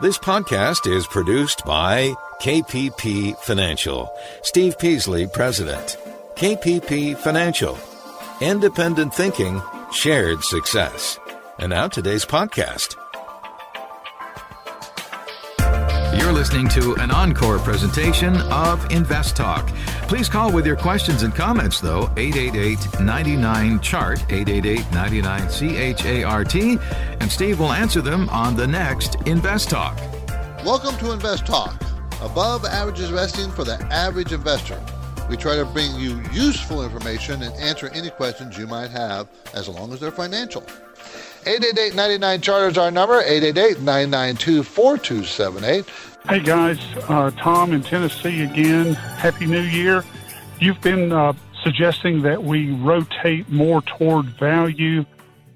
This podcast is produced by KPP Financial. Steve Peasley, President. KPP Financial. Independent thinking, shared success. And now today's podcast. You're listening to an encore presentation of Invest Talk. Please call with your questions and comments, though, 888 99 Chart, 888 99 C H A R T, and Steve will answer them on the next Invest Talk. Welcome to Invest Talk, above average investing for the average investor. We try to bring you useful information and answer any questions you might have as long as they're financial. 888-99 Chart is our number, 888-992-4278. Hey guys, uh, Tom in Tennessee again. Happy New Year. You've been uh, suggesting that we rotate more toward value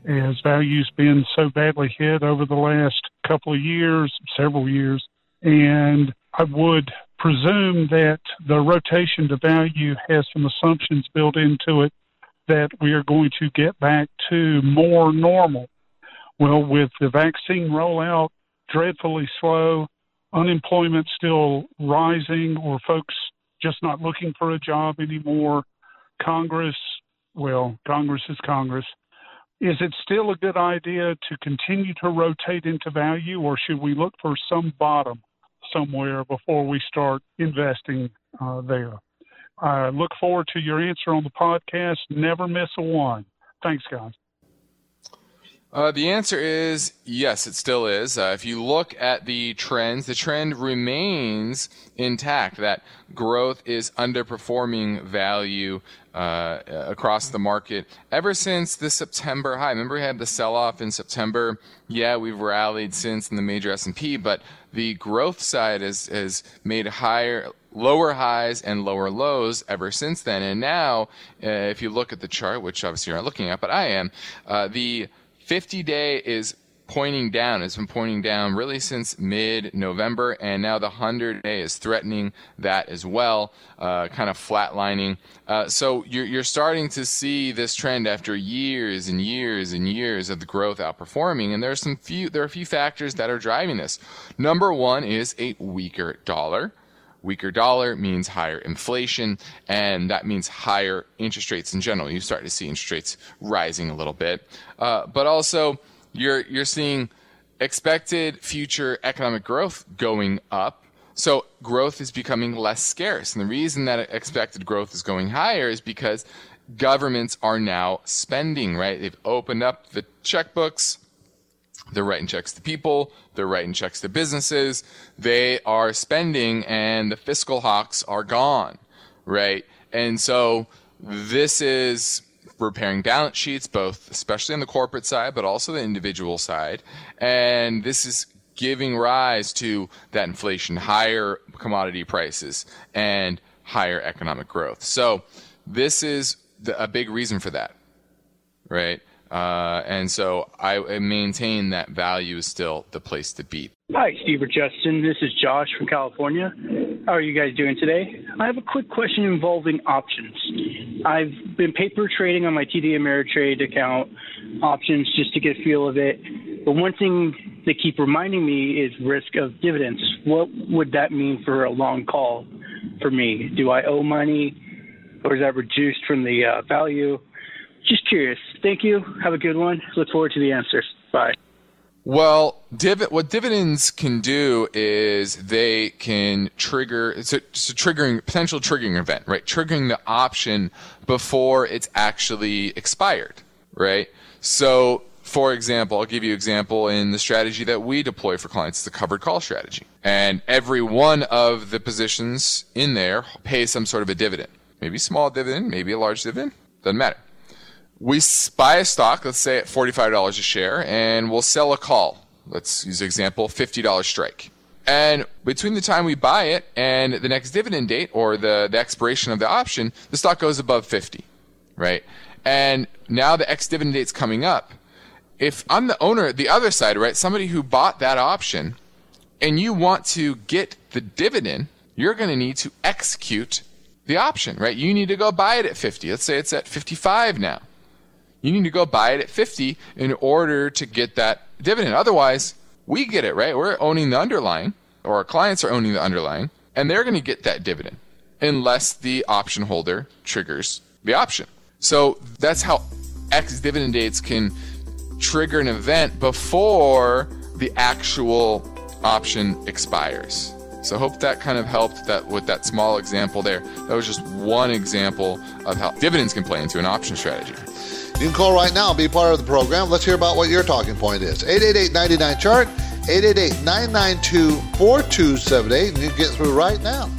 as value's been so badly hit over the last couple of years, several years. And I would presume that the rotation to value has some assumptions built into it that we are going to get back to more normal. Well, with the vaccine rollout dreadfully slow, unemployment still rising, or folks just not looking for a job anymore, Congress, well, Congress is Congress. Is it still a good idea to continue to rotate into value, or should we look for some bottom somewhere before we start investing uh, there? I look forward to your answer on the podcast. Never miss a one. Thanks, guys. Uh, the answer is yes, it still is. Uh, if you look at the trends, the trend remains intact. That growth is underperforming value uh, across the market ever since the September high. Remember, we had the sell-off in September. Yeah, we've rallied since in the major S&P, but the growth side has has made higher lower highs and lower lows ever since then. And now, uh, if you look at the chart, which obviously you're not looking at, but I am, uh, the 50 day is pointing down. It's been pointing down really since mid November, and now the 100 day is threatening that as well, uh, kind of flatlining. Uh, so you're, you're starting to see this trend after years and years and years of the growth outperforming, and there are some few there are a few factors that are driving this. Number one is a weaker dollar. Weaker dollar means higher inflation, and that means higher interest rates in general. You start to see interest rates rising a little bit, uh, but also you're you're seeing expected future economic growth going up. So growth is becoming less scarce, and the reason that expected growth is going higher is because governments are now spending. Right? They've opened up the checkbooks they're writing checks to people. They're writing checks to businesses. They are spending and the fiscal hawks are gone, right? And so this is repairing balance sheets, both, especially on the corporate side, but also the individual side. And this is giving rise to that inflation, higher commodity prices, and higher economic growth. So this is the, a big reason for that, right? Uh, and so I maintain that value is still the place to be. Hi, Steve or Justin. This is Josh from California. How are you guys doing today? I have a quick question involving options. I've been paper trading on my TD Ameritrade account options just to get a feel of it. But one thing they keep reminding me is risk of dividends. What would that mean for a long call for me? Do I owe money, or is that reduced from the uh, value? Just curious. Thank you. Have a good one. Look forward to the answers. Bye. Well, div- what dividends can do is they can trigger it's a, it's a triggering potential triggering event, right? Triggering the option before it's actually expired, right? So, for example, I'll give you an example in the strategy that we deploy for clients, it's the covered call strategy. And every one of the positions in there pays some sort of a dividend. Maybe small dividend, maybe a large dividend, doesn't matter we buy a stock, let's say at $45 a share, and we'll sell a call. Let's use an example, $50 strike. And between the time we buy it and the next dividend date or the, the expiration of the option, the stock goes above 50, right? And now the ex dividend date's coming up. If I'm the owner, the other side, right, somebody who bought that option, and you want to get the dividend, you're going to need to execute the option, right? You need to go buy it at 50. Let's say it's at 55 now. You need to go buy it at 50 in order to get that dividend. Otherwise, We get it, right? We're owning the underlying, or our clients are owning the underlying, and they're going to get that dividend unless the option holder triggers the option. So that's how ex dividend dates can trigger an event before the actual option expires. So hope that kind of helped that with that small example there. That was just one example of how dividends can play into an option strategy. You can call right now be part of the program. Let's hear about what your talking point is. 888 chart 888 992 4278, and you get through right now.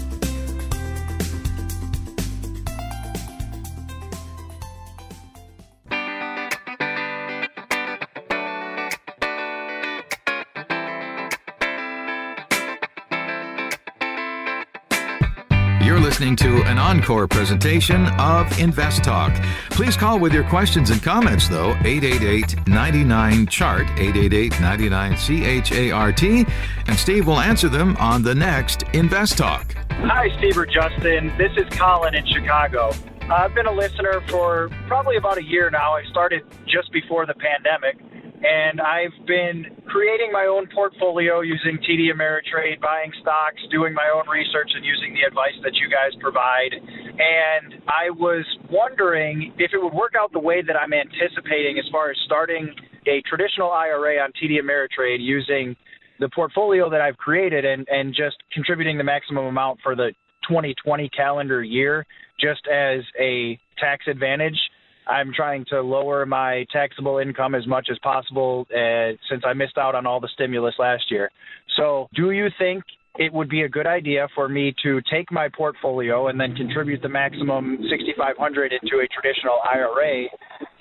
Listening to an encore presentation of Invest Talk. Please call with your questions and comments, though, 888 99 Chart, 888 99 CHART, and Steve will answer them on the next Invest Talk. Hi, Steve or Justin. This is Colin in Chicago. I've been a listener for probably about a year now. I started just before the pandemic and I've been creating my own portfolio using TD Ameritrade, buying stocks, doing my own research, and using the advice that you guys provide. And I was wondering if it would work out the way that I'm anticipating as far as starting a traditional IRA on TD Ameritrade using the portfolio that I've created and, and just contributing the maximum amount for the 2020 calendar year just as a tax advantage I'm trying to lower my taxable income as much as possible uh, since I missed out on all the stimulus last year. So, do you think it would be a good idea for me to take my portfolio and then contribute the maximum 6500 into a traditional IRA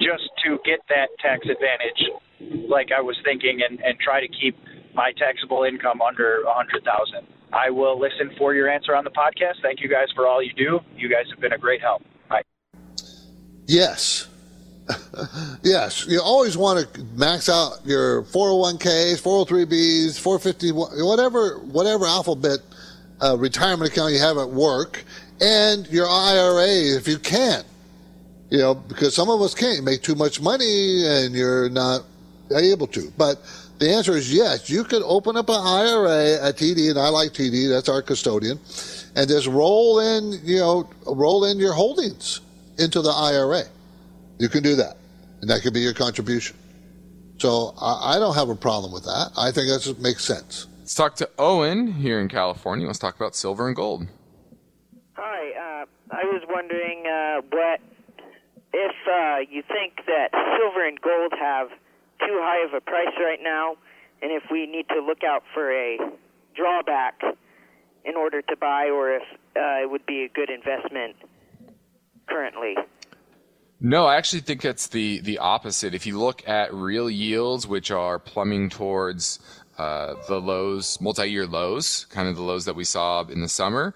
just to get that tax advantage like I was thinking and, and try to keep my taxable income under 100,000. I will listen for your answer on the podcast. Thank you guys for all you do. You guys have been a great help. Yes. yes. You always want to max out your 401ks, 403bs, 450, whatever, whatever alphabet uh, retirement account you have at work, and your IRA if you can. You know, because some of us can't make too much money and you're not able to. But the answer is yes. You could open up an IRA at TD, and I like TD. That's our custodian, and just roll in, you know, roll in your holdings into the IRA. You can do that, and that could be your contribution. So I, I don't have a problem with that. I think that makes sense. Let's talk to Owen here in California. Let's talk about silver and gold. Hi, uh, I was wondering uh, what if uh, you think that silver and gold have too high of a price right now, and if we need to look out for a drawback in order to buy, or if uh, it would be a good investment currently. No, I actually think it's the the opposite. If you look at real yields, which are plumbing towards uh, the lows, multi-year lows, kind of the lows that we saw in the summer,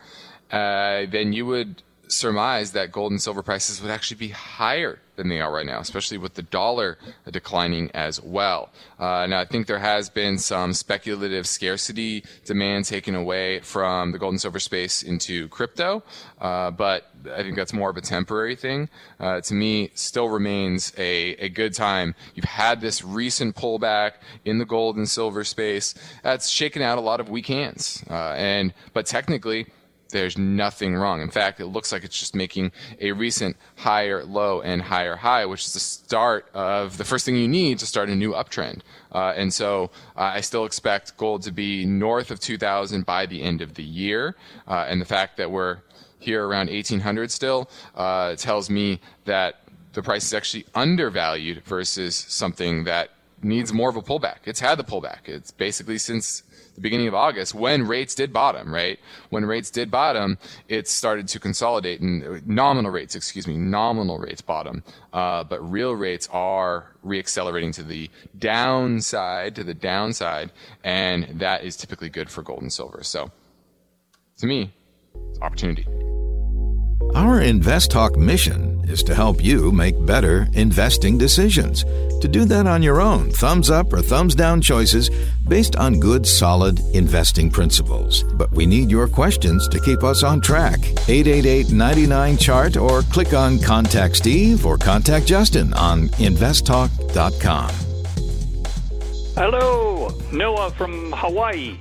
uh, then you would surmise that gold and silver prices would actually be higher than they are right now, especially with the dollar declining as well. Uh, now, I think there has been some speculative scarcity demand taken away from the gold and silver space into crypto, uh, but I think that's more of a temporary thing. Uh, to me, still remains a, a good time. You've had this recent pullback in the gold and silver space that's shaken out a lot of weak hands, uh, and but technically there's nothing wrong. In fact, it looks like it's just making a recent higher low and higher high, which is the start of the first thing you need to start a new uptrend. Uh, and so uh, I still expect gold to be north of 2000 by the end of the year. Uh, and the fact that we're here around 1800 still uh, tells me that the price is actually undervalued versus something that needs more of a pullback. It's had the pullback. It's basically since the beginning of August when rates did bottom, right? When rates did bottom, it started to consolidate and nominal rates, excuse me, nominal rates bottom. Uh, but real rates are reaccelerating to the downside, to the downside. And that is typically good for gold and silver. So to me, it's opportunity. Our Invest Talk mission is to help you make better investing decisions. To do that on your own, thumbs up or thumbs down choices based on good, solid investing principles. But we need your questions to keep us on track. 888 99 Chart or click on Contact Steve or Contact Justin on investtalk.com. Hello, Noah from Hawaii.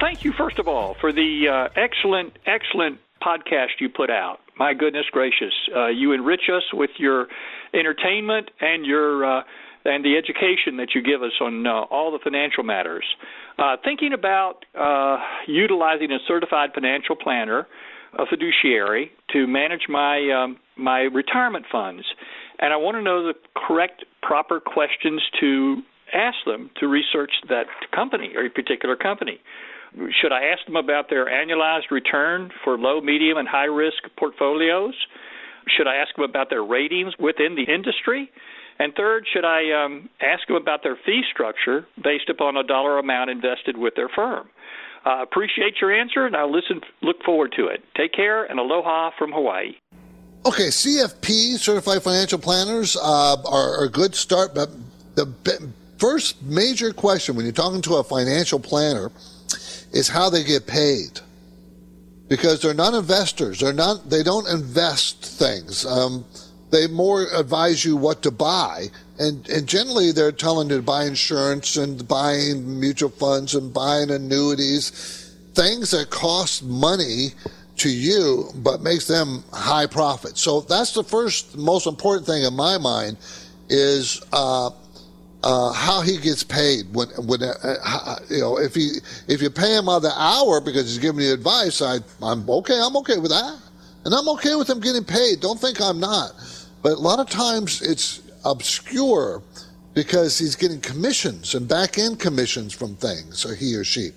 Thank you, first of all, for the uh, excellent, excellent podcast you put out. My goodness gracious, uh, you enrich us with your entertainment and your uh, and the education that you give us on uh, all the financial matters. Uh, thinking about uh, utilizing a certified financial planner, a fiduciary, to manage my um, my retirement funds, and I want to know the correct, proper questions to ask them to research that company or a particular company. Should I ask them about their annualized return for low, medium, and high risk portfolios? Should I ask them about their ratings within the industry? And third, should I um, ask them about their fee structure based upon a dollar amount invested with their firm? Uh, appreciate your answer, and I'll listen. Look forward to it. Take care, and aloha from Hawaii. Okay, CFP certified financial planners uh, are, a good start, but the first major question when you're talking to a financial planner is how they get paid because they're not investors. They're not. They don't invest things. Um, they more advise you what to buy, and and generally they're telling you to buy insurance and buying mutual funds and buying annuities, things that cost money to you but makes them high profit. So that's the first most important thing in my mind is. Uh, uh, how he gets paid when when uh, uh, you know if he if you pay him by the hour because he's giving you advice, I I'm okay. I'm okay with that, and I'm okay with him getting paid. Don't think I'm not. But a lot of times it's obscure because he's getting commissions and back end commissions from things, or he or she.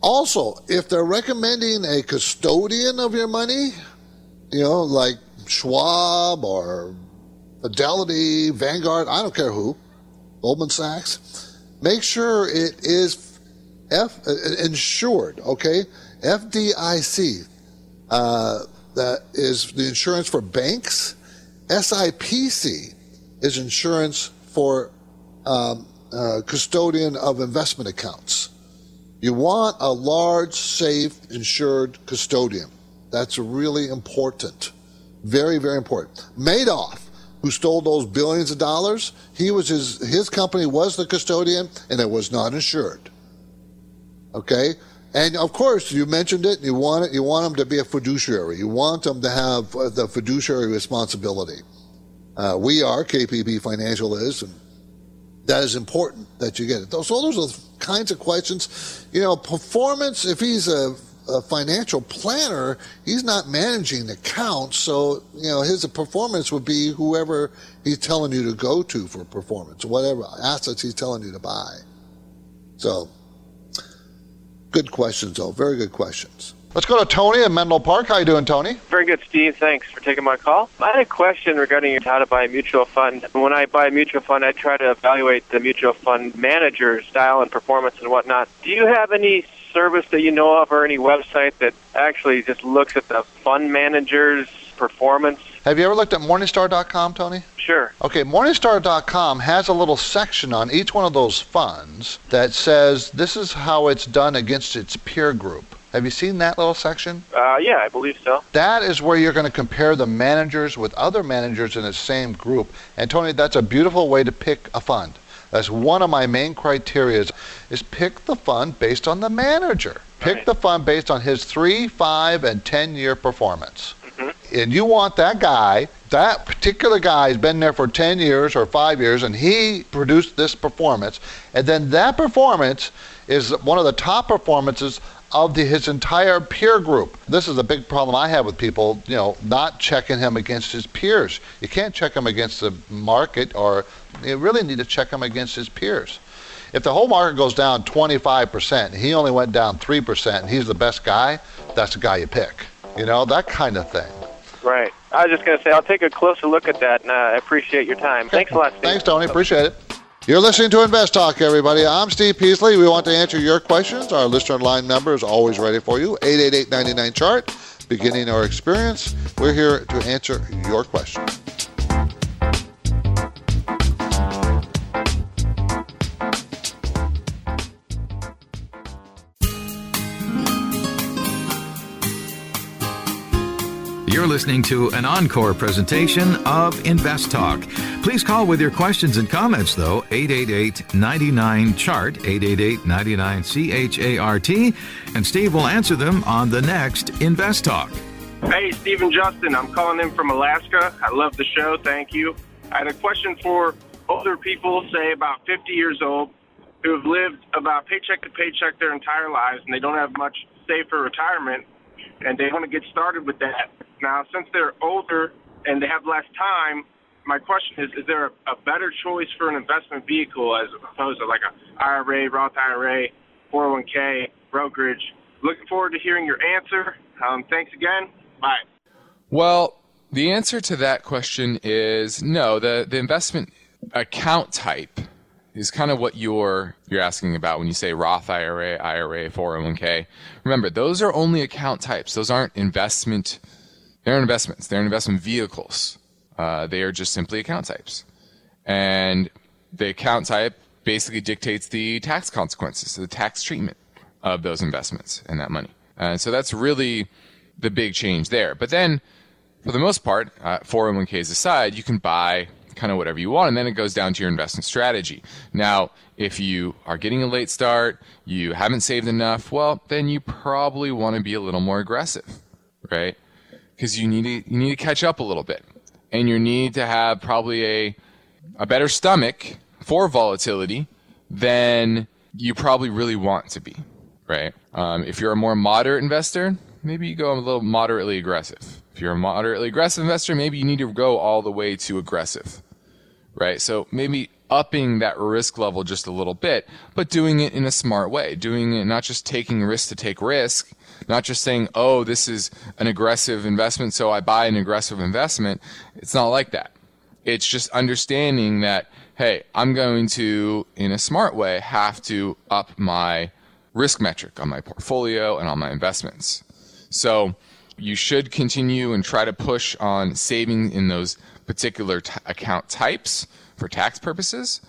Also, if they're recommending a custodian of your money, you know, like Schwab or Fidelity, Vanguard, I don't care who Goldman Sachs, make sure it is F uh, insured. Okay, FDIC. Uh, that is the insurance for banks. SIPC is insurance for um, uh, custodian of investment accounts. You want a large, safe, insured custodian. That's really important. Very, very important. Madoff who stole those billions of dollars, he was his his company was the custodian and it was not insured. Okay? And of course, you mentioned it. You want it. You want them to be a fiduciary. You want them to have uh, the fiduciary responsibility. Uh, we are KPP Financial is, and that is important that you get it. So those are the kinds of questions. You know, performance. If he's a a financial planner, he's not managing accounts. So, you know, his performance would be whoever he's telling you to go to for performance, whatever assets he's telling you to buy. So, good questions, though. Very good questions. Let's go to Tony in Menlo Park. How you doing, Tony? Very good, Steve. Thanks for taking my call. I had a question regarding how to buy a mutual fund. When I buy a mutual fund, I try to evaluate the mutual fund manager's style and performance and whatnot. Do you have any service that you know of or any website that actually just looks at the fund manager's performance? Have you ever looked at Morningstar.com, Tony? Sure. Okay, Morningstar.com has a little section on each one of those funds that says this is how it's done against its peer group. Have you seen that little section? Uh, yeah, I believe so. That is where you're going to compare the managers with other managers in the same group. And Tony, that's a beautiful way to pick a fund. That's one of my main criteria is pick the fund based on the manager. Pick right. the fund based on his three, five, and ten year performance. Mm-hmm. And you want that guy, that particular guy has been there for 10 years or five years, and he produced this performance. And then that performance is one of the top performances of the, his entire peer group. This is a big problem I have with people, you know, not checking him against his peers. You can't check him against the market or you really need to check him against his peers. If the whole market goes down 25%, he only went down 3%, and he's the best guy, that's the guy you pick. You know, that kind of thing. Right. I was just going to say, I'll take a closer look at that, and uh, I appreciate your time. Okay. Thanks a lot, Steve. Thanks, Tony. Appreciate it. You're listening to Invest Talk, everybody. I'm Steve Peasley. We want to answer your questions. Our listener line number is always ready for you 888 99 chart. Beginning our experience, we're here to answer your questions. Listening to an encore presentation of Invest Talk. Please call with your questions and comments, though, 888 99 Chart, 888 99 C H A R T, and Steve will answer them on the next Invest Talk. Hey, Stephen Justin. I'm calling in from Alaska. I love the show. Thank you. I had a question for older people, say about 50 years old, who have lived about paycheck to paycheck their entire lives and they don't have much saved for retirement and they want to get started with that. Now, since they're older and they have less time, my question is: Is there a, a better choice for an investment vehicle as opposed to like a IRA, Roth IRA, 401k, brokerage? Looking forward to hearing your answer. Um, thanks again. Bye. Well, the answer to that question is no. The the investment account type is kind of what you're you're asking about when you say Roth IRA, IRA, 401k. Remember, those are only account types. Those aren't investment. They're investments. They're investment vehicles. Uh, they are just simply account types, and the account type basically dictates the tax consequences, the tax treatment of those investments and that money. And so that's really the big change there. But then, for the most part, uh, 401ks aside, you can buy kind of whatever you want, and then it goes down to your investment strategy. Now, if you are getting a late start, you haven't saved enough, well, then you probably want to be a little more aggressive, right? Because you need to you need to catch up a little bit, and you need to have probably a a better stomach for volatility than you probably really want to be, right? Um, if you're a more moderate investor, maybe you go a little moderately aggressive. If you're a moderately aggressive investor, maybe you need to go all the way to aggressive right? So maybe upping that risk level just a little bit, but doing it in a smart way, doing it not just taking risk to take risk, not just saying, oh, this is an aggressive investment, so I buy an aggressive investment. It's not like that. It's just understanding that, hey, I'm going to, in a smart way, have to up my risk metric on my portfolio and on my investments. So you should continue and try to push on saving in those particular t- account types for tax purposes,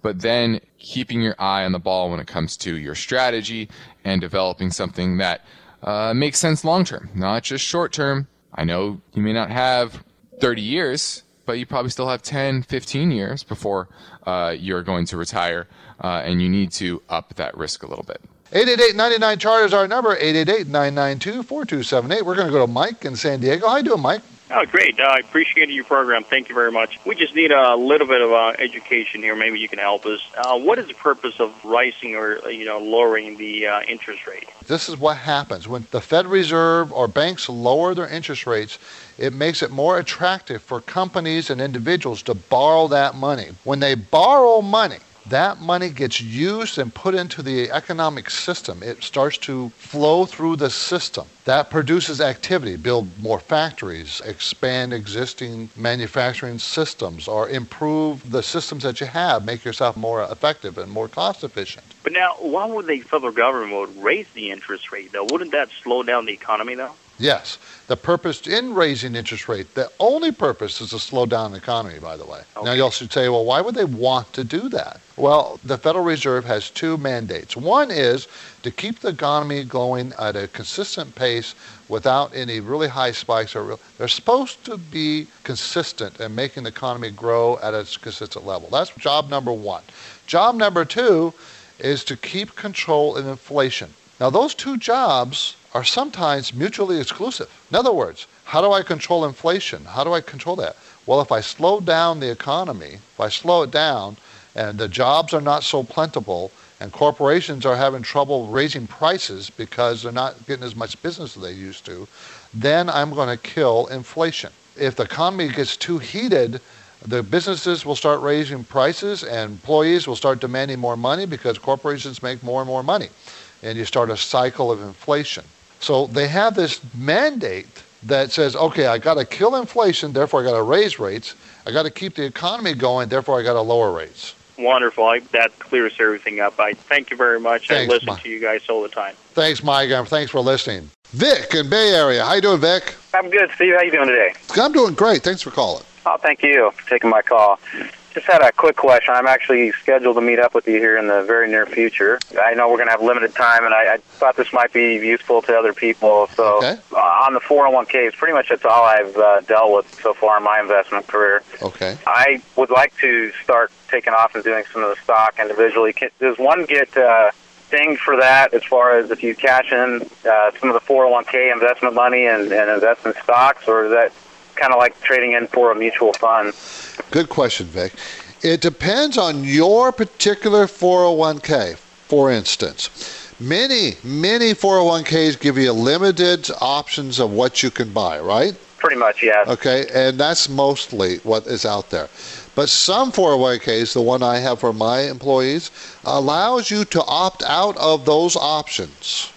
but then keeping your eye on the ball when it comes to your strategy and developing something that uh, makes sense long term, not just short term. I know you may not have 30 years, but you probably still have 10, 15 years before uh, you're going to retire, uh, and you need to up that risk a little bit. 888-99 chart is our number 888-992-4278 we're going to go to mike in san diego how you doing mike Oh, great. Uh, I appreciate your program. Thank you very much. We just need a little bit of uh, education here. Maybe you can help us. Uh, what is the purpose of rising or, you know, lowering the uh, interest rate? This is what happens. When the Fed Reserve or banks lower their interest rates, it makes it more attractive for companies and individuals to borrow that money. When they borrow money, that money gets used and put into the economic system. It starts to flow through the system. That produces activity, build more factories, expand existing manufacturing systems, or improve the systems that you have, make yourself more effective and more cost efficient. But now, why would the federal government raise the interest rate, though? Wouldn't that slow down the economy, though? Yes. The purpose in raising interest rate, the only purpose is to slow down the economy, by the way. Okay. Now, you also say, well, why would they want to do that? Well, the Federal Reserve has two mandates. One is to keep the economy going at a consistent pace without any really high spikes. Or real, they're supposed to be consistent and making the economy grow at a consistent level. That's job number one. Job number two is to keep control of inflation. Now, those two jobs are sometimes mutually exclusive. In other words, how do I control inflation? How do I control that? Well, if I slow down the economy, if I slow it down, and the jobs are not so plentiful, and corporations are having trouble raising prices because they're not getting as much business as they used to, then I'm going to kill inflation. If the economy gets too heated, the businesses will start raising prices and employees will start demanding more money because corporations make more and more money. And you start a cycle of inflation. So they have this mandate that says, okay, I got to kill inflation, therefore I got to raise rates. I got to keep the economy going, therefore I got to lower rates. Wonderful. I, that clears everything up. I thank you very much. Thanks, I listen Mike. to you guys all the time. Thanks, Mike. and Thanks for listening. Vic in Bay Area. How you doing, Vic? I'm good, Steve. How you doing today? I'm doing great. Thanks for calling. Oh, thank you for taking my call. Just had a quick question. I'm actually scheduled to meet up with you here in the very near future. I know we're going to have limited time, and I, I thought this might be useful to other people. So, Okay. uh, on the 401ks, pretty much that's all I've uh, dealt with so far in my investment career. Okay. I would like to start taking off and doing some of the stock individually. Does one get uh, dinged for that as far as if you cash in uh, some of the 401k investment money and, and invest in stocks, or is that kind of like trading in for a mutual fund? Good question, Vic. It depends on your particular 401k. For instance, many, many 401ks give you limited options of what you can buy, right? Pretty much, yes. Okay, and that's mostly what is out there. But some 401ks, the one I have for my employees, allows you to opt out of those options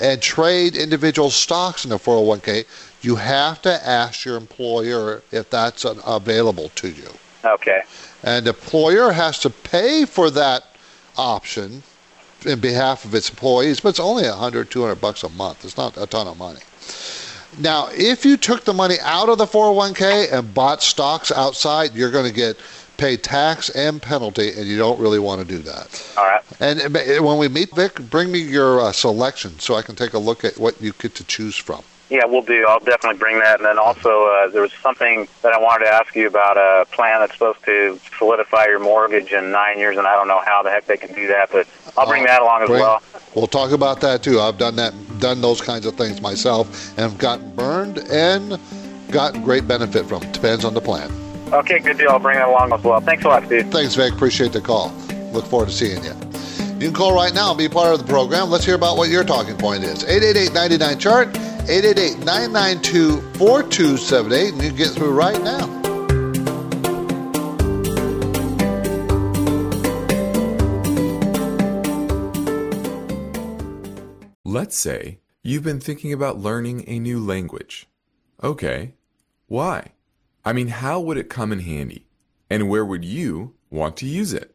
and trade individual stocks in the 401k. You have to ask your employer if that's available to you. Okay. And the employer has to pay for that option in behalf of its employees, but it's only 100, 200 bucks a month. It's not a ton of money. Now, if you took the money out of the 401k and bought stocks outside, you're going to get paid tax and penalty, and you don't really want to do that. All right. And when we meet, Vic, bring me your uh, selection so I can take a look at what you get to choose from. Yeah, we'll do. I'll definitely bring that. And then also, uh, there was something that I wanted to ask you about a plan that's supposed to solidify your mortgage in nine years, and I don't know how the heck they can do that, but I'll bring that along as Bring- well. We'll talk about that too. I've done that, done those kinds of things myself, and have gotten burned and gotten great benefit from. it. Depends on the plan. Okay, good deal. I'll bring that along as well. Thanks a lot, Steve. Thanks, Vic. Appreciate the call. Look forward to seeing you. You can call right now and be part of the program. Let's hear about what your talking point is. 888 chart 888 992 4278, and you can get through right now. Let's say you've been thinking about learning a new language. Okay, why? I mean, how would it come in handy? And where would you want to use it?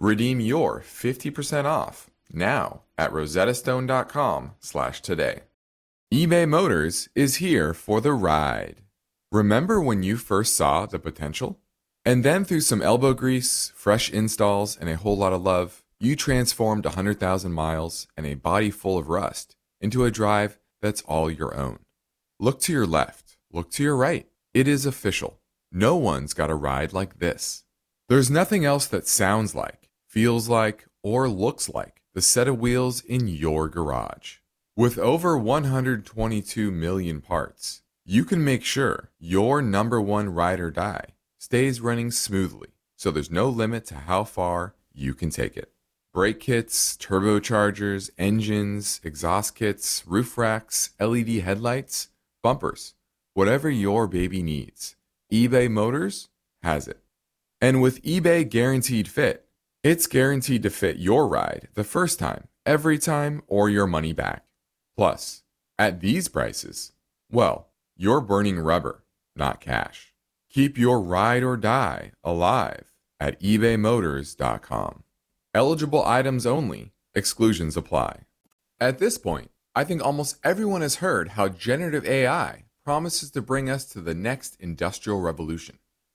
Redeem your 50% off now at rosettastone.com slash today. eBay Motors is here for the ride. Remember when you first saw the potential? And then through some elbow grease, fresh installs, and a whole lot of love, you transformed 100,000 miles and a body full of rust into a drive that's all your own. Look to your left, look to your right. It is official. No one's got a ride like this. There's nothing else that sounds like, feels like, or looks like the set of wheels in your garage. With over 122 million parts, you can make sure your number one ride or die stays running smoothly, so there's no limit to how far you can take it. Brake kits, turbochargers, engines, exhaust kits, roof racks, LED headlights, bumpers, whatever your baby needs, eBay Motors has it. And with eBay Guaranteed Fit, it's guaranteed to fit your ride the first time, every time, or your money back. Plus, at these prices, well, you're burning rubber, not cash. Keep your ride or die alive at ebaymotors.com. Eligible items only, exclusions apply. At this point, I think almost everyone has heard how generative AI promises to bring us to the next industrial revolution.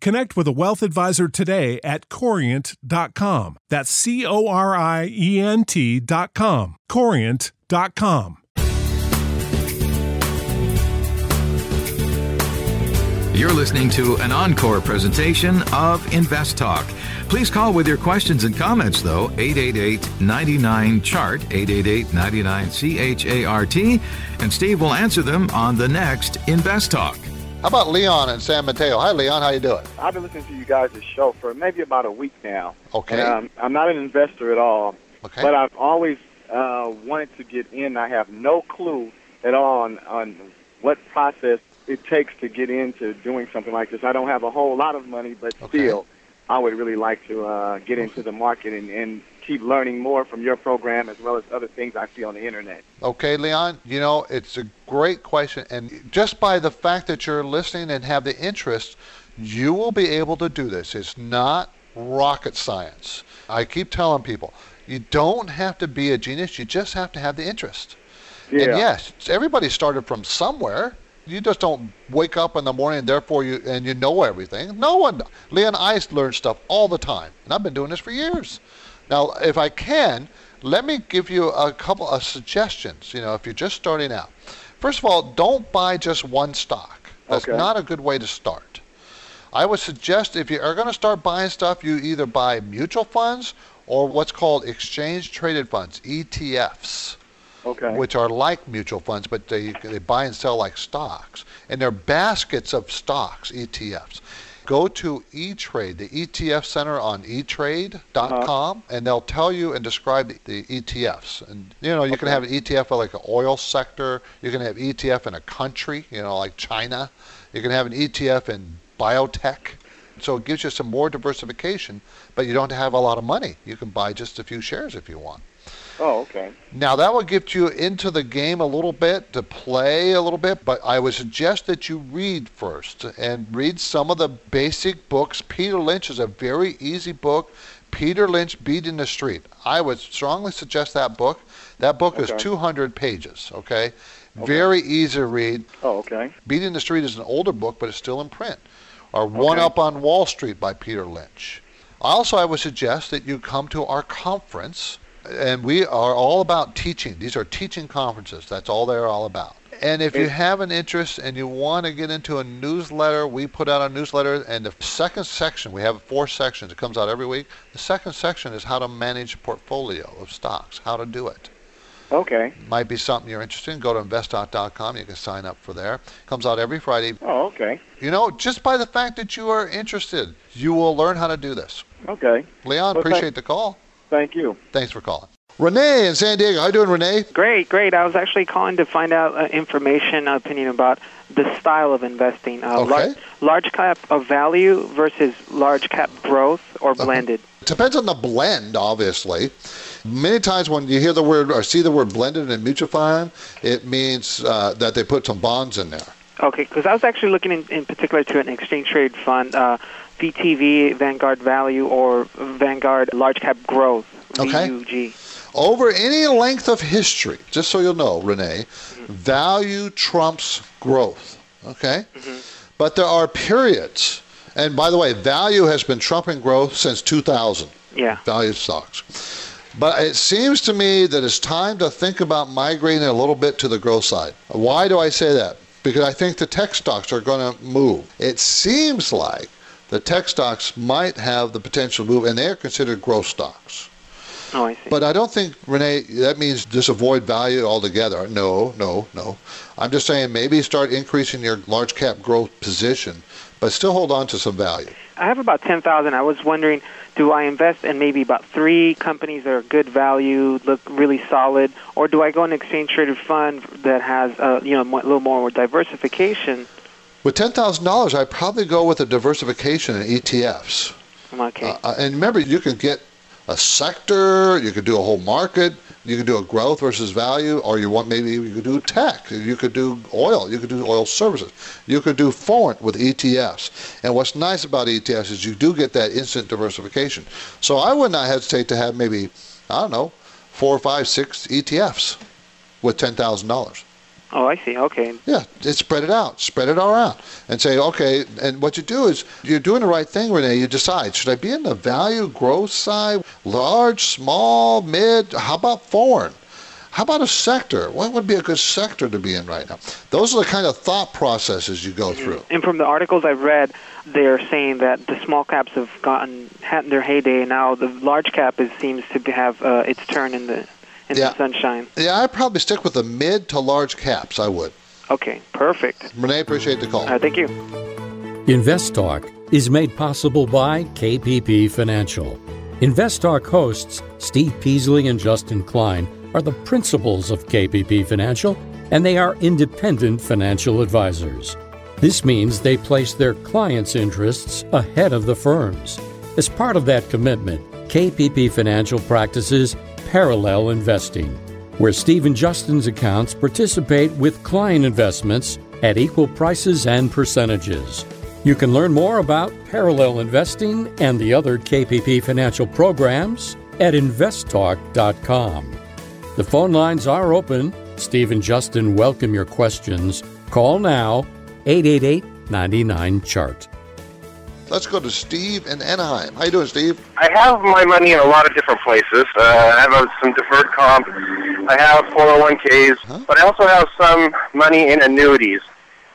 connect with a wealth advisor today at corient.com. That's C O R I E N T.com. Corient.com. You're listening to an encore presentation of Invest Talk. Please call with your questions and comments, though, 888 99 Chart, 888 99 CHART, and Steve will answer them on the next Invest Talk. How about Leon in San Mateo? Hi, Leon. How you doing? I've been listening to you guys' show for maybe about a week now. Okay. Um, I'm not an investor at all, Okay. but I've always uh, wanted to get in. I have no clue at all on, on what process it takes to get into doing something like this. I don't have a whole lot of money, but still, I would really like to uh, get into the market and, and keep learning more from your program as well as other things I see on the internet. Okay, Leon, you know, it's a great question. And just by the fact that you're listening and have the interest, you will be able to do this. It's not rocket science. I keep telling people, you don't have to be a genius, you just have to have the interest. Yeah. And yes, everybody started from somewhere. You just don't wake up in the morning and therefore you and you know everything. No one. Leon, I learn stuff all the time, and I've been doing this for years. Now, if I can, let me give you a couple of suggestions. You know, if you're just starting out, first of all, don't buy just one stock. That's Okay. not a good way to start. I would suggest if you are going to start buying stuff, you either buy mutual funds or what's called exchange traded funds, ETFs Okay. which are like mutual funds, but they, they buy and sell like stocks. And they're baskets of stocks, ETFs. Go to eTrade, the ETF Center on eTrade.com, uh-huh. and they'll tell you and describe the, ETFs. And you know, you can have an ETF for like an oil sector. You can have ETF in a country, you know, like China. You can have an ETF in biotech. So it gives you some more diversification, but you don't have a lot of money. You can buy just a few shares if you want. Oh, okay. Now that will get you into the game a little bit to play a little bit, but I would suggest that you read first and read some of the basic books. Peter Lynch is a very easy book. Peter Lynch Beating the Street. I would strongly suggest that book. That book is 200 pages, okay? Very easy to read. Oh, okay. Beating the Street is an older book, but it's still in print. or One Up on Wall Street by Peter Lynch. Also, I would suggest that you come to our conference, and we are all about teaching. These are teaching conferences. That's all they're all about. And if you have an interest and you want to get into a newsletter, we put out a newsletter, and the second section, we have four sections. It comes out every week. The second section is how to manage a portfolio of stocks, how to do it. Okay. Might be something you're interested in. Go to investtalk.com. You can sign up for there. Comes out every Friday. Oh, okay. You know, just by the fact that you are interested, you will learn how to do this. Okay. Leon, Well, appreciate the call. Thank you. Thanks for calling. Renee in San Diego. How you doing, Renee? Great, great. I was actually calling to find out uh, information, uh, opinion about the style of investing. Uh, Okay. lar- large cap of value versus large cap growth or blended. Depends on the blend, obviously. Many times when you hear the word or see the word blended in mutual fund, it means uh, that they put some bonds in there. Okay, because I was actually looking in, in particular to an exchange traded fund, uh, VTV, Vanguard Value, or Vanguard Large Cap Growth, Okay. VUG. Over any length of history, just so you'll know, Renee, value trumps growth. Okay? Mm-hmm. But there are periods. And by the way, value has been trumping growth since 2000. Yeah. Value stocks. But it seems to me that it's time to think about migrating a little bit to the growth side. Why do I say that? Because I think the tech stocks are going to move. It seems like the tech stocks might have the potential to move, and they are considered growth stocks. Oh, I see. But I don't think, Renee, that means just avoid value altogether. No, no, no. I'm just saying maybe start increasing your large cap growth position, but still hold on to some value. I have about 10000 I was wondering, do I invest in maybe about three companies that are good value, look really solid, or do I go in an exchange traded fund that has uh, you know a little more diversification? With $10,000, I'd probably go with a diversification in ETFs. Okay. Uh, and remember, you can get a sector, you could do a whole market, you could do a growth versus value, or you want maybe you could do tech, you could do oil, you could do oil services, you could do foreign with ETFs. And what's nice about ETFs is you do get that instant diversification. So I would not hesitate to have maybe, I don't know, four, five, six ETFs with ten thousand dollars. Oh, I see. Okay. Yeah, just spread it out, spread it all around, and say, okay. And what you do is you're doing the right thing, Renee. You decide, should I be in the value growth side, large, small, mid? How about foreign? How about a sector? What would be a good sector to be in right now? Those are the kind of thought processes you go through. And from the articles I've read, they're saying that the small caps have gotten had their heyday. Now the large cap is, seems to have uh, its turn in the in Yeah. the sunshine. Yeah, I'd probably stick with the mid to large caps. I would. Okay, perfect. Renee, appreciate the call. Uh, thank you. Invest Talk is made possible by KPP Financial. Invest Talk hosts Steve Peasley and Justin Klein are the principals of KPP Financial, and they are independent financial advisors. This means they place their clients' interests ahead of the firm's. As part of that commitment, KPP Financial practices parallel investing, where Steve and Justin's accounts participate with client investments at equal prices and percentages. You can learn more about parallel investing and the other KPP financial programs at investtalk.com. The phone lines are open. Steve and Justin welcome your questions. Call now 888 99 Chart. Let's go to Steve in Anaheim. How you doing, Steve? I have my money in a lot of different places. Uh, I have uh, some deferred comp. I have 401ks, but I also have some money in annuities.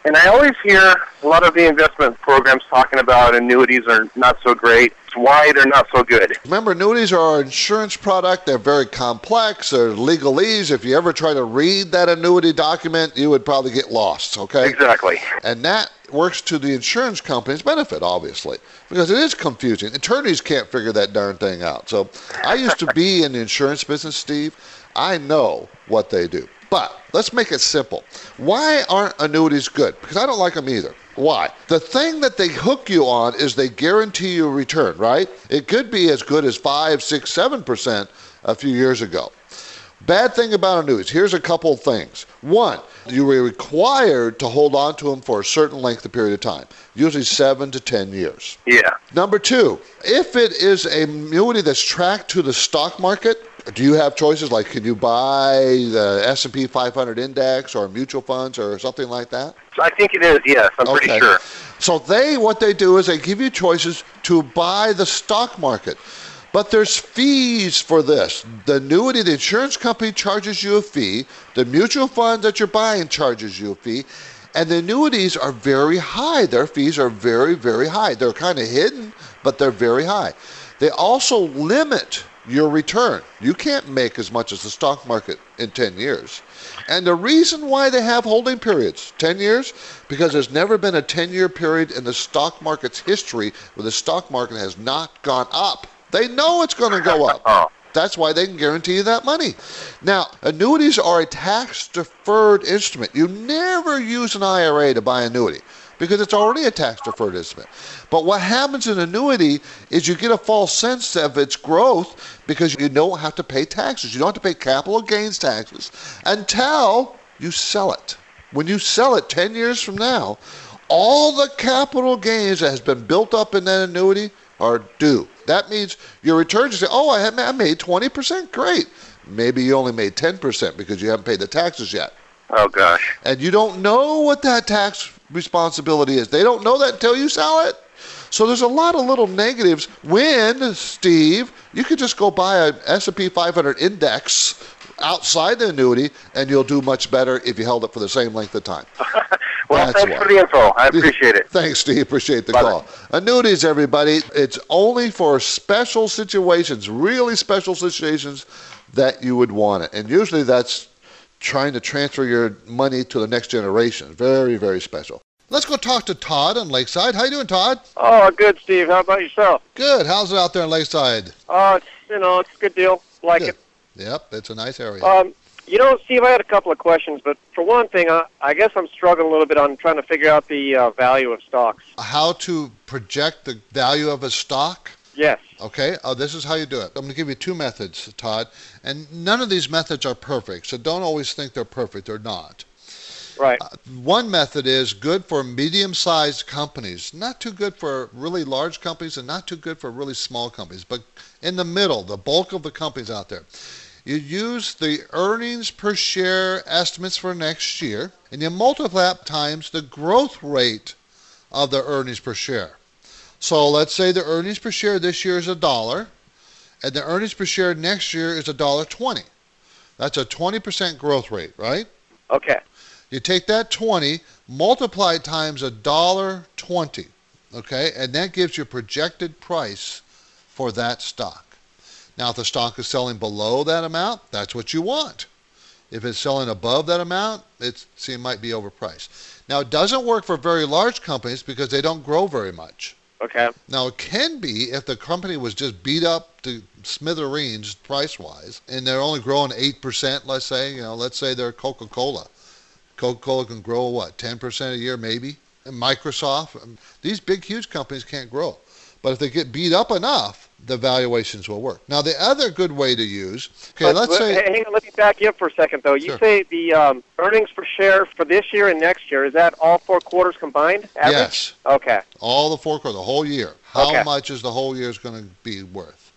And I always hear a lot of the investment programs talking about annuities are not so great. It's why they're not so good. Remember, annuities are an insurance product. They're very complex. They're legalese. If you ever try to read that annuity document, you would probably get lost, okay? Exactly. And that works to the insurance company's benefit, obviously, because it is confusing. Attorneys can't figure that darn thing out. So I used to be in the insurance business, Steve. I know what they do. But let's make it simple. Why aren't annuities good? Because I don't like them either. Why? The thing that they hook you on is they guarantee you a return, right? It could be as good as five, six, seven percent a few years ago. Bad thing about annuities. Here's a couple of things. One, you are required to hold on to them for a certain length of period of time, usually seven to ten years. Yeah. Number two, if it is a annuity that's tracked to the stock market, do you have choices like can you buy the S&P 500 index or mutual funds or something like that? I think it is, yes. I'm pretty sure. So they, what they do is they give you choices to buy the stock market. But there's fees for this. The annuity, the insurance company charges you a fee. The mutual fund that you're buying charges you a fee. And the annuities are very high. Their fees are very, very high. They're kind of hidden, but they're very high. They also limit your return. You can't make as much as the stock market in 10 years. And the reason why they have holding periods, 10 years, because there's never been a 10 year period in the stock market's history where the stock market has not gone up. They know it's going to go up. Oh. That's why they can guarantee you that money. Now, annuities are a tax deferred instrument. You never use an IRA to buy annuity because it's already a tax deferred instrument. But what happens in annuity is you get a false sense of its growth because you don't have to pay taxes. You don't have to pay capital gains taxes until you sell it. When you sell it 10 years from now, all the capital gains that has been built up in that annuity are due. That means your returns, you say, oh, I made 20%. Great. Maybe you only made 10% because you haven't paid the taxes yet. Oh, gosh. And you don't know what that tax responsibility is. They don't know that until you sell it. So there's a lot of little negatives when, Steve, you could just go buy an S&P 500 index outside the annuity and you'll do much better if you held it for the same length of time. well, That's thanks why. for the info. I appreciate it. Thanks, Steve. Appreciate the Bye-bye. call. Annuities, everybody. It's only for special situations, really special situations that you would want it. And usually that's trying to transfer your money to the next generation. Very, very special. Let's go talk to Todd on Lakeside. How you doing, Todd? Oh, good, Steve. How about yourself? Good. How's it out there in Lakeside? Uh, it's, you know, it's a good deal. Like Good. Yep, it's a nice area. Um, you know, Steve, I had a couple of questions, but for one thing, I, I guess I'm struggling a little bit on trying to figure out the uh, value of stocks. How to project the value of a stock? Yes. Okay, uh, this is how you do it. I'm going to give you two methods, Todd, and none of these methods are perfect, so don't always think they're perfect. They're not. Right. Uh, one method is good for medium sized companies, not too good for really large companies, and not too good for really small companies, but in the middle, the bulk of the companies out there. You use the earnings per share estimates for next year, and you multiply that times the growth rate of the earnings per share. So let's say the earnings per share this year is a dollar, and the earnings per share next year is a dollar twenty. That's a 20% growth rate, right? Okay. You take that 20, multiply it times a dollar 20, okay? And that gives you a projected price for that stock. Now, if the stock is selling below that amount, that's what you want. If it's selling above that amount, it might be overpriced. Now, it doesn't work for very large companies because they don't grow very much. Okay. Now, it can be if the company was just beat up to smithereens price wise, and they're only growing 8%, let's say, you know, let's say they're Coca Cola. Coca Cola can grow, what, 10% a year maybe? And Microsoft, um, these big, huge companies can't grow. But if they get beat up enough, the valuations will work. Now, the other good way to use, okay, But- let's say. Hang on, let me back you up for a second, though. You Sure. say the um, earnings per share for this year and next year, is that all four quarters combined? Average? Yes. Okay. All the four quarters, the whole year. How Okay. much is the whole year going to be worth?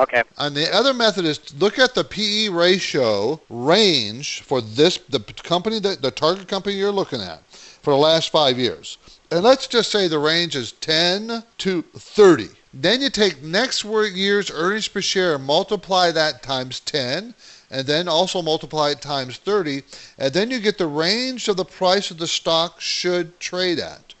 Okay. And the other method is look at the PE ratio range for this the company that the target company you're looking at for the last five years. And let's just say the range is 10 to 30. Then you take next year's earnings per share and multiply that times 10, and then also multiply it times 30, and then you get the range of the price of the stock should trade at.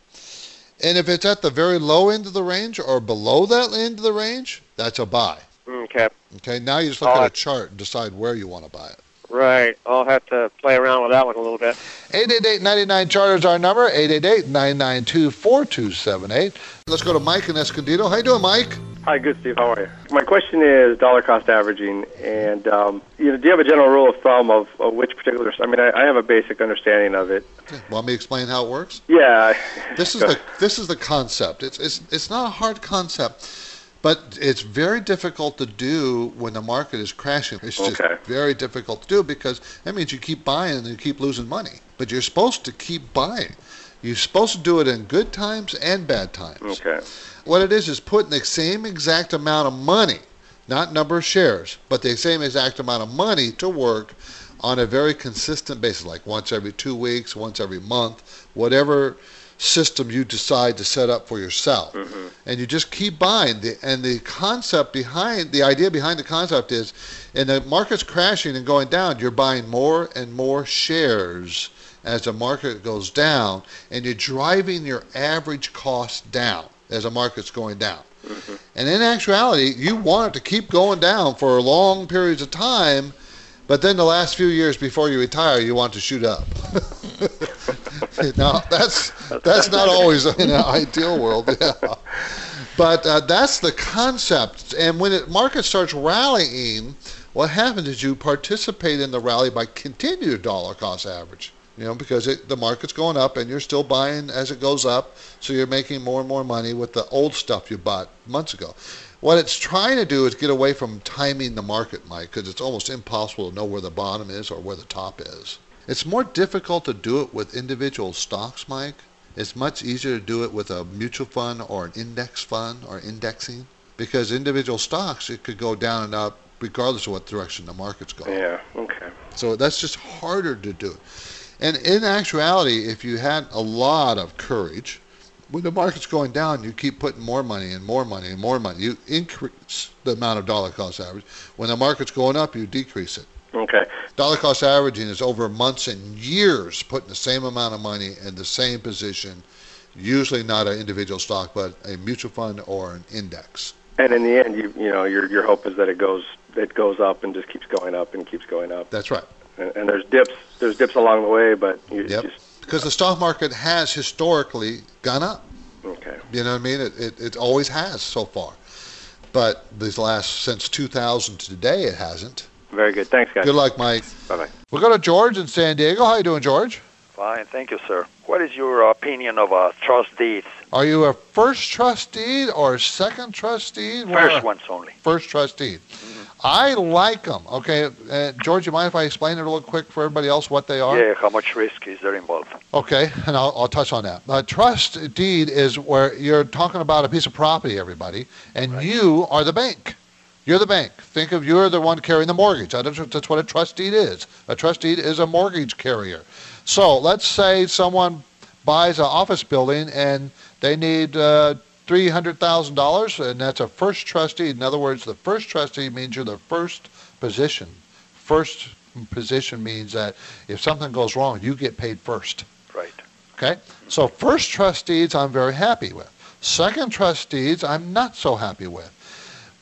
And if it's at the very low end of the range or below that end of the range, that's a buy. Mm, okay. Okay, now you just look All at a chart and decide where you want to buy it. Right. I'll have to play around with that one a little bit. 888-99 chart is our number 888-992-4278 let's go to mike in escondido how you doing mike Hi, good, Steve. How are you? My question is dollar cost averaging, and um, you know, do you have a general rule of thumb of, of which particular? I mean, I, I have a basic understanding of it. want me to explain how it works Yeah. this is the this is the concept it's it's it's not a hard concept but it's very difficult to do when the market is crashing. It's just very difficult to do because that means you keep buying and you keep losing money. But you're supposed to keep buying. You're supposed to do it in good times and bad times. Okay. What it is is putting the same exact amount of money, not number of shares, but the same exact amount of money to work on a very consistent basis, like once every two weeks, once every month, whatever system you decide to set up for yourself. Mm-hmm. And you just keep buying. The, and the concept behind, the idea behind the concept is, in the market's crashing and going down, you're buying more and more shares as the market goes down, and you're driving your average cost down as the market's going down. Mm-hmm. And in actuality, you want it to keep going down for long periods of time, but then the last few years before you retire, you want to shoot up. now that's that's not always in an ideal world, yeah. But uh, that's the concept. And when the market starts rallying, what happens is you participate in the rally by continuing to dollar cost average. You know, because it, the market's going up and you're still buying as it goes up, so you're making more and more money with the old stuff you bought months ago. What it's trying to do is get away from timing the market, Mike, because it's almost impossible to know where the bottom is or where the top is. It's more difficult to do it with individual stocks, Mike. It's much easier to do it with a mutual fund or an index fund or indexing because individual stocks, it could go down and up regardless of what direction the market's going. Yeah. Okay. So that's just harder to do. And in actuality, if you had a lot of courage, when the market's going down, you keep putting more money and more money and more money. You increase the amount of dollar cost average. When the market's going up, you decrease it. Okay. Dollar cost averaging is over months and years putting the same amount of money in the same position, usually not an individual stock, but a mutual fund or an index. And in the end, you you know your your hope is that it goes it goes up and just keeps going up and keeps going up. That's right. And, and there's dips there's dips along the way, but you Yep. just Because the stock market has historically gone up. okay. You know what I mean? It, it, it always has so far. But these last, since 2000 to today, it hasn't. Very good. Thanks, guys. Good luck, Mike. Bye bye. We'll go to George in San Diego. How you doing, George? Fine, thank you, sir. What is your opinion of uh, trust deeds? Are you a first trustee or a second trustee? First ones only. First trustee. I like them. Okay, uh, George, you mind if I explain it a little quick for everybody else what they are? Yeah, how much risk is there involved? Okay, and I'll, I'll touch on that. A trust deed is where you're talking about a piece of property, everybody, and you are the bank. You're the bank. Think of you're the one carrying the mortgage. That's what a trust deed is. A trust deed is a mortgage carrier. So let's say someone buys an office building and they need uh, three hundred thousand dollars, and that's a first trustee. In other words, the first trustee means you're the first position. First position means that if something goes wrong, you get paid first. Right. Okay? So first trust deeds I'm very happy with. Second trust deeds I'm not so happy with.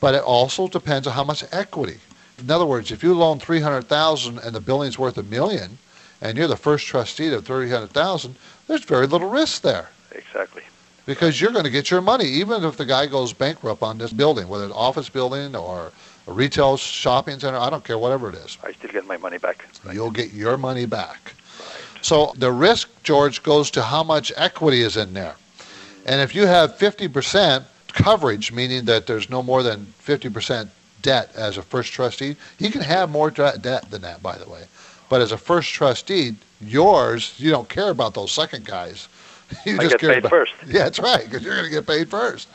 But it also depends on how much equity. In other words, if you loan 300,000 and the building's worth a million and you're the first trustee of 300,000, there's very little risk there Exactly. because you're going to get your money even if the guy goes bankrupt on this building, whether it's an office building or a retail shopping center, I don't care whatever it is. I still get my money back. You'll get your money back. Right. So the risk, George, goes to how much equity is in there. And if you have 50% coverage, meaning that there's no more than 50% debt as a first trustee, you can have more debt than that, by the way. But as a first trustee, yours, you don't care about those second guys. You I just get care paid about- first. Yeah, that's right, because you're going to get paid first.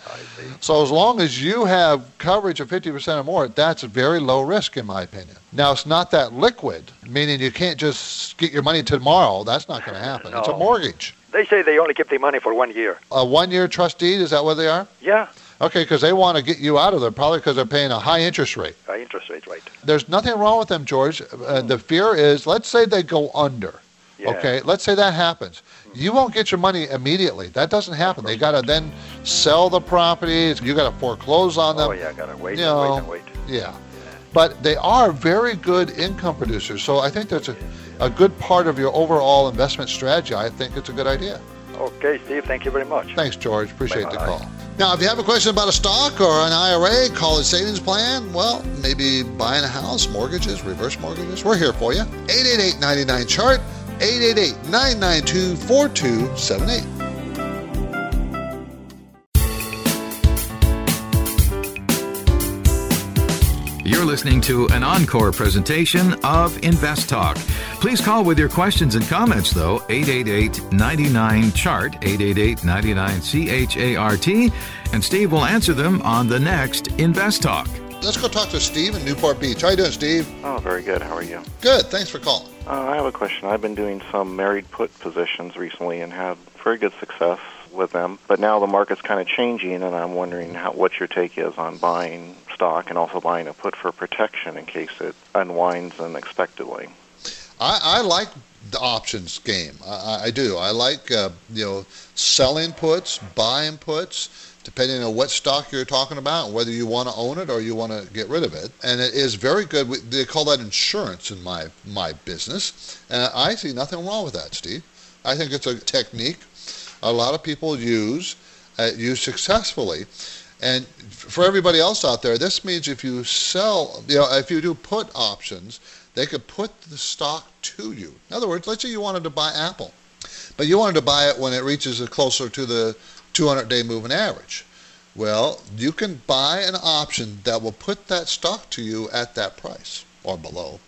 So as long as you have coverage of 50% or more, that's very low risk in my opinion. Now it's not that liquid, meaning you can't just get your money tomorrow. That's not going to happen. It's a mortgage. They say they only keep the money for one year. A one-year trust deed, is that what they are? Yeah, Okay, because they want to get you out of there, probably because they're paying a high interest rate. high interest rate, right? There's nothing wrong with them, George. Uh, the fear is, let's say they go under. Yeah. Okay, let's say that happens. You won't get your money immediately. That doesn't happen. They got to then sell the properties. You got to foreclose on them. Oh yeah, gotta wait You and know, wait and wait. Yeah. But they are very good income producers. So I think that's a, a good part of your overall investment strategy. I think it's a good idea. Okay, Steve, thank you very much. Thanks, George. Appreciate the Bye-bye. call. Now, if you have a question about a stock or an IRA, college savings plan, well, maybe buying a house, mortgages, reverse mortgages, we're here for you. 888 99 chart, 888 992 4278. You're listening to an encore presentation of Invest Talk. Please call with your questions and comments, though, 888 99 Chart, 888 99 C H A R T, and Steve will answer them on the next Invest Talk. Let's go talk to Steve in Newport Beach. How you doing, Steve? Oh, very good. How are you? Good. Thanks for calling. Uh, I have a question. I've been doing some married put positions recently and had very good success with them. But now the market's kind of changing, and I'm wondering how, what your take is on buying stock and also buying a put for protection in case it unwinds unexpectedly. I, I like the options game. I, I do. I like uh, you know selling puts, buying puts depending on what stock you're talking about, whether you want to own it or you want to get rid of it. And it is very good. They call that insurance in my my business, and I see nothing wrong with that, Steve. I think it's a technique a lot of people use uh, use successfully. And for everybody else out there, this means if you sell, you know, if you do put options, they could put the stock to you. In other words, let's say you wanted to buy Apple, but you wanted to buy it when it reaches closer to the 200 day moving average. Well, you can buy an option that will put that stock to you at that price or below.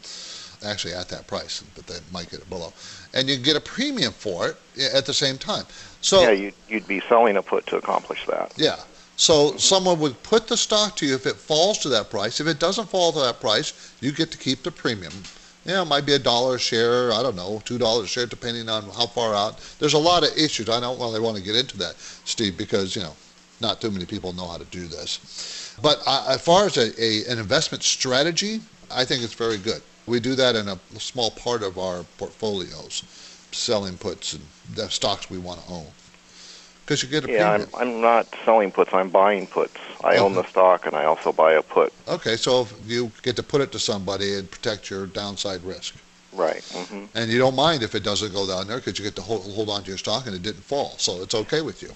Actually, at that price, but they might get it below. And you get a premium for it at the same time. So yeah, you'd, you'd be selling a put to accomplish that. Yeah. So someone would put the stock to you if it falls to that price. If it doesn't fall to that price, you get to keep the premium. Yeah, it might be a dollar a share, I don't know, two dollars a share, depending on how far out. There's a lot of issues. I don't really want to get into that, Steve, because you know, not too many people know how to do this. But uh, as far as a, a, an investment strategy, I think it's very good. We do that in a small part of our portfolios, selling puts and the stocks we want to own. Because you get a yeah, premium. I'm, I'm not selling puts. I'm buying puts. I own the stock and I also buy a put. Okay, so you get to put it to somebody and protect your downside risk. Right. hmm And you don't mind if it doesn't go down there because you get to hold, hold on to your stock and it didn't fall. So it's okay with you.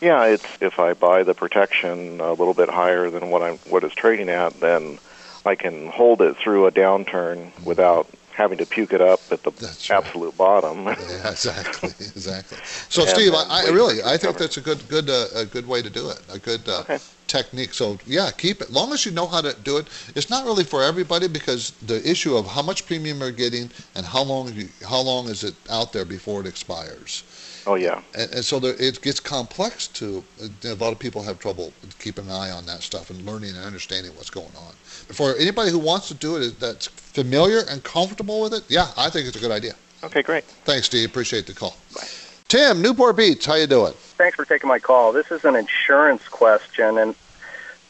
Yeah, it's if I buy the protection a little bit higher than what I'm what it's trading at, then I can hold it through a downturn without having to puke it up at the absolute bottom. Yeah, exactly, exactly. So, And Steve, I, I really, I think that's a good, good, uh, a good way to do it. A good uh, technique. So, yeah, keep it. Long as you know how to do it. It's not really for everybody because the issue of how much premium you're getting and how long, you, how long is it out there before it expires. Oh yeah. And, and so there, it gets complex to a lot of people have trouble keeping an eye on that stuff and learning and understanding what's going on. For anybody who wants to do it that's familiar and comfortable with it, yeah, I think it's a good idea. Okay, great. Thanks, Steve. Appreciate the call. Bye. Tim, Newport Beach, how you doing? Thanks for taking my call. This is an insurance question, and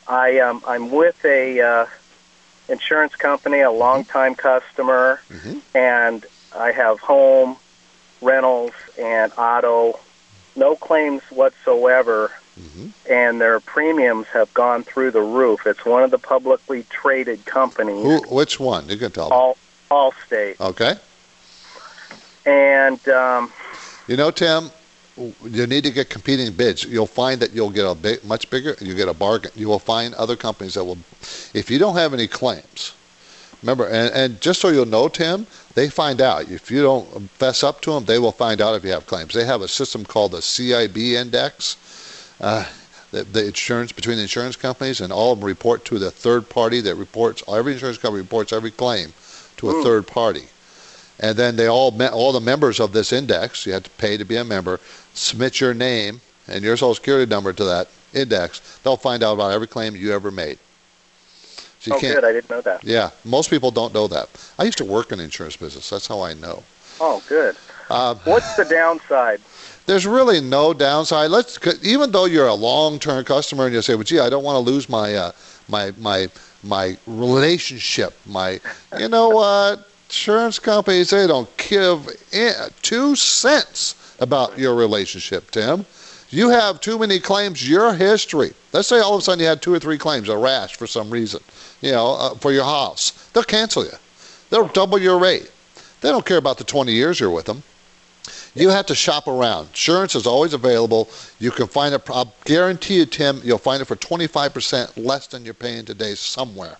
I um, I'm with a uh, insurance company, a longtime customer, and I have home, rentals, and auto. No claims whatsoever, and their premiums have gone through the roof. It's one of the publicly traded companies, Who, which one? You can tell me. all Allstate, Okay. and um, You know, Tim, you need to get competing bids. You'll find that you'll get a big, much bigger. You get a bargain. You will find other companies that will, if you don't have any claims. Remember, and, and just so you'll know, Tim, they find out if you don't fess up to them. They will find out if you have claims. They have a system called the CIB index. Uh, the, the insurance between the insurance companies and all of them report to the third party that reports every insurance company reports every claim to a third party and then they all all the members of this index you have to pay to be a member submit your name and your social security number to that index they'll find out about every claim you ever made so oh, good, I didn't know that. yeah most people don't know that i used to work in the insurance business that's how i know Oh, good. uh, What's the downside? there's really no downside. Let's even though you're a long-term customer and you say, "Well, gee, I don't want to lose my uh, my my my relationship." My, you know what? Insurance companies they don't give two cents about your relationship, Tim. You have too many claims. Your history. Let's say all of a sudden you had two or three claims, a rash for some reason, you know, uh, for your house. They'll cancel you. They'll double your rate. They don't care about the 20 years you're with them. You have to shop around. Insurance is always available. You can find it. I guarantee you, Tim, you'll find it for 25% less than you're paying today somewhere.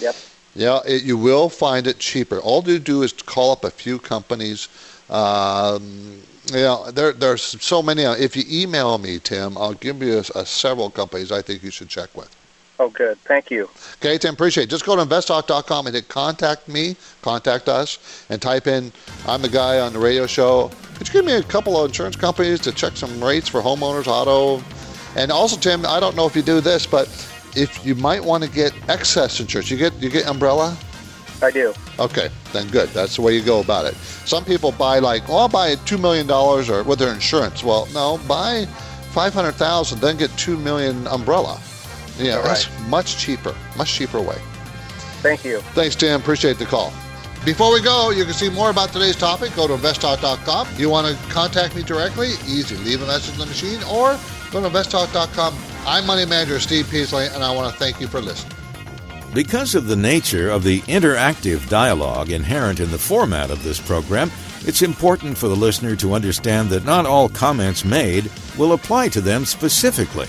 Yep. Yeah, it, you will find it cheaper. All you do is call up a few companies. Um, you know, there, there's so many. If you email me, Tim, I'll give you a, a several companies I think you should check with. Oh, good. Thank you. Okay, Tim, appreciate it. Just go to investtalk.com and hit contact me, contact us, and type in, I'm the guy on the radio show. Could you give me a couple of insurance companies to check some rates for homeowners, auto? And also, Tim, I don't know if you do this, but if you might want to get excess insurance, you get you get umbrella. I do. Okay, then good. That's the way you go about it. Some people buy like, well, I'll buy two million dollars or with their insurance. Well, no, buy five hundred thousand, then get two million umbrella. Yeah, that's much cheaper, much cheaper way. Thank you. Thanks, Tim. Appreciate the call. Before we go, you can see more about today's topic. Go to investtalk.com. You want to contact me directly? Easy. Leave a message in the machine or go to investtalk.com. I'm Money Manager Steve Peasley, and I want to thank you for listening. Because of the nature of the interactive dialogue inherent in the format of this program, it's important for the listener to understand that not all comments made will apply to them specifically.